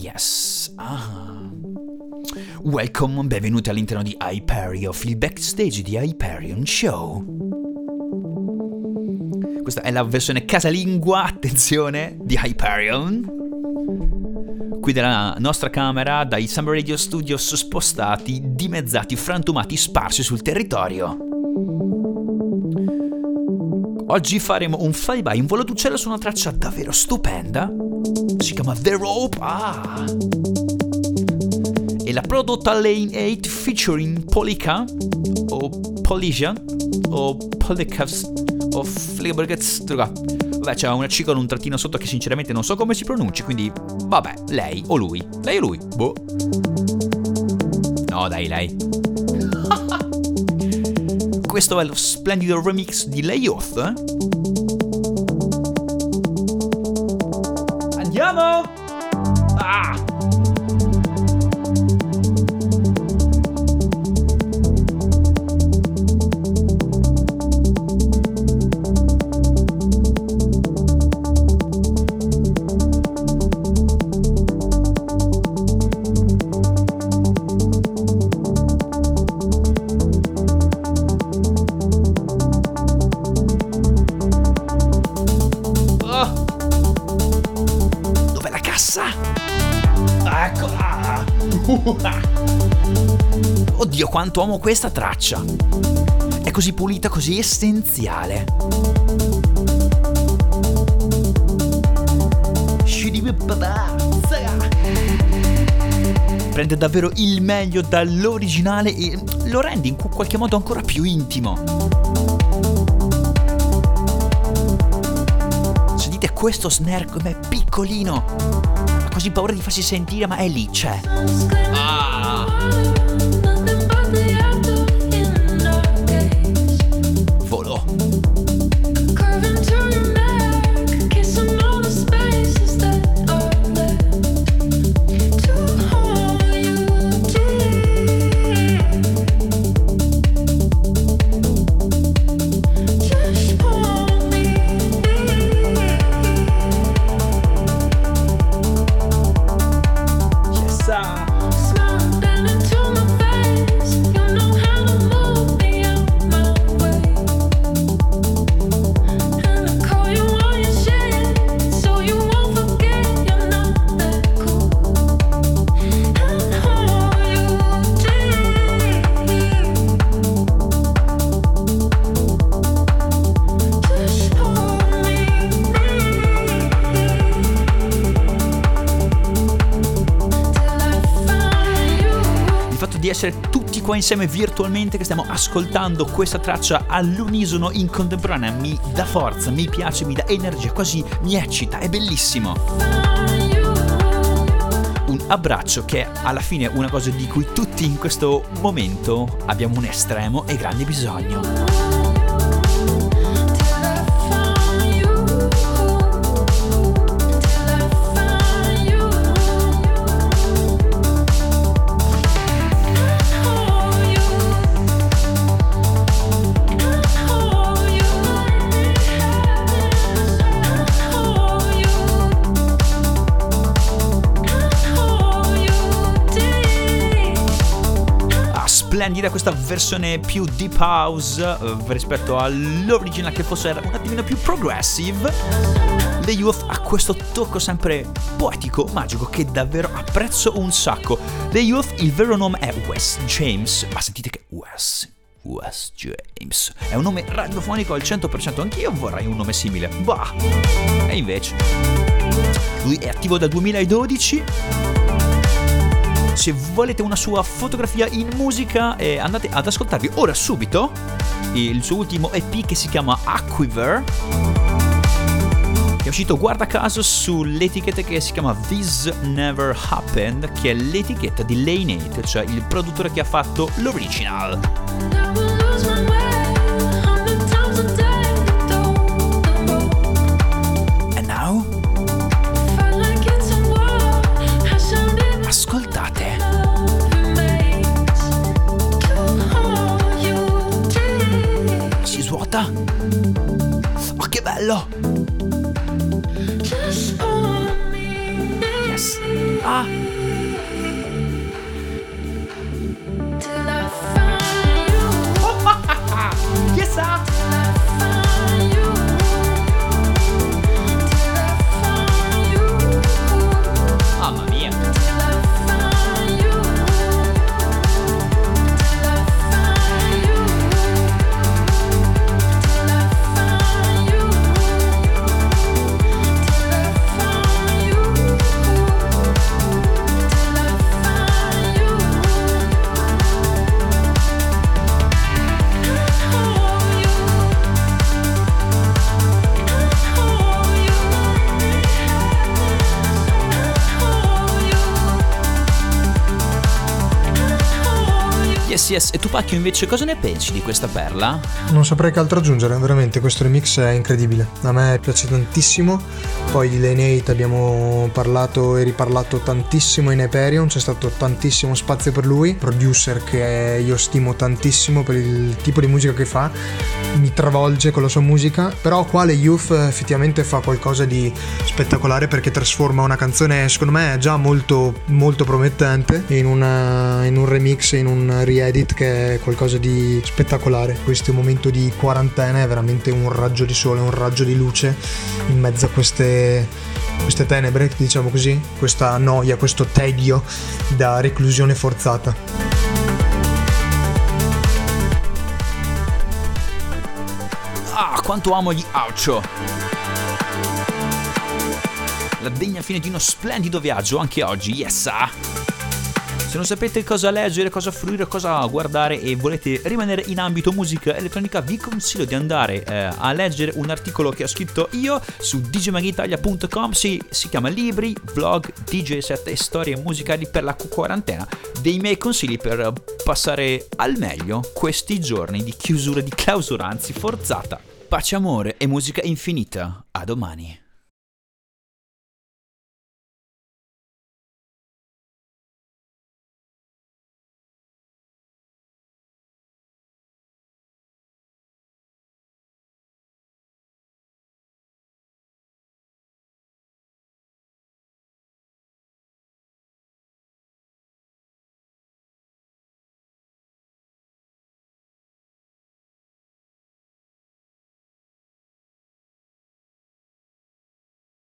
Yes. Ah. Welcome, benvenuti all'interno di Hyperion, il backstage di Hyperion Show. Questa è la versione casalingua, attenzione, di Hyperion. Qui dalla nostra camera, dai Summer Radio Studios spostati, dimezzati, frantumati, sparsi sul territorio. Oggi faremo un flyby in volo d'uccello su una traccia davvero stupenda. Si chiama The Rope. Ah! E la prodotta Lane 8 featuring Polika o Polisia o Policas o Flibergets. Vabbè, c'è una C con un trattino sotto che sinceramente non so come si pronunci, quindi vabbè, lei o lui. Lei o lui? Boh. No, dai, lei. Questo è lo splendido remix di Layoth. Oddio, quanto amo questa traccia! È così pulita, così essenziale. Prende davvero il meglio dall'originale e lo rende in qualche modo ancora più intimo. Questo snare come piccolino quasi paura di farsi sentire, ma è lì, c'è. Ah. Qua insieme virtualmente che stiamo ascoltando questa traccia all'unisono in contemporanea mi dà forza, mi piace, mi dà energia, quasi mi eccita, è bellissimo. Un abbraccio che è alla fine una cosa di cui tutti in questo momento abbiamo un estremo e grande bisogno. Splendida questa versione più deep house eh, rispetto all'original che fosse un attimino più progressive. The Youth ha questo tocco sempre poetico, magico, che davvero apprezzo un sacco. The Youth, il vero nome è Wes James, ma sentite che Wes Wes James. È un nome radiofonico al 100%, anch'io vorrei un nome simile. Bah! E invece. Lui è attivo dal 2012 se volete una sua fotografia in musica eh, andate ad ascoltarvi ora subito il suo ultimo EP che si chiama Aquiver è uscito guarda caso sull'etichetta che si chiama This Never Happened che è l'etichetta di Lane 8 cioè il produttore che ha fatto l'original bello! Yes. Ah! Yes, yes. E tu Pacchio invece cosa ne pensi di questa perla? Non saprei che altro aggiungere, veramente questo remix è incredibile. A me piace tantissimo. Poi di Lane 8 abbiamo parlato e riparlato tantissimo in Hyperion, c'è stato tantissimo spazio per lui, producer che io stimo tantissimo per il tipo di musica che fa, mi travolge con la sua musica, però qua le Youth effettivamente fa qualcosa di spettacolare perché trasforma una canzone secondo me già molto molto promettente in, una, in un remix, in un re-edit che è qualcosa di spettacolare. Questo momento di quarantena è veramente un raggio di sole, un raggio di luce in mezzo a queste queste tenebre, diciamo così, questa noia, questo tedio da reclusione forzata. Ah, quanto amo gli outro! La degna fine di uno splendido viaggio anche oggi, yes! Se non sapete cosa leggere, cosa fruire, cosa guardare e volete rimanere in ambito musica elettronica, vi consiglio di andare eh, a leggere un articolo che ho scritto io su djmagitalia.com. Si, si chiama Libri, vlog, DJ set e storie musicali per la quarantena. Dei miei consigli per passare al meglio questi giorni di chiusura, di clausura, anzi forzata. Pace, amore e musica infinita. A domani.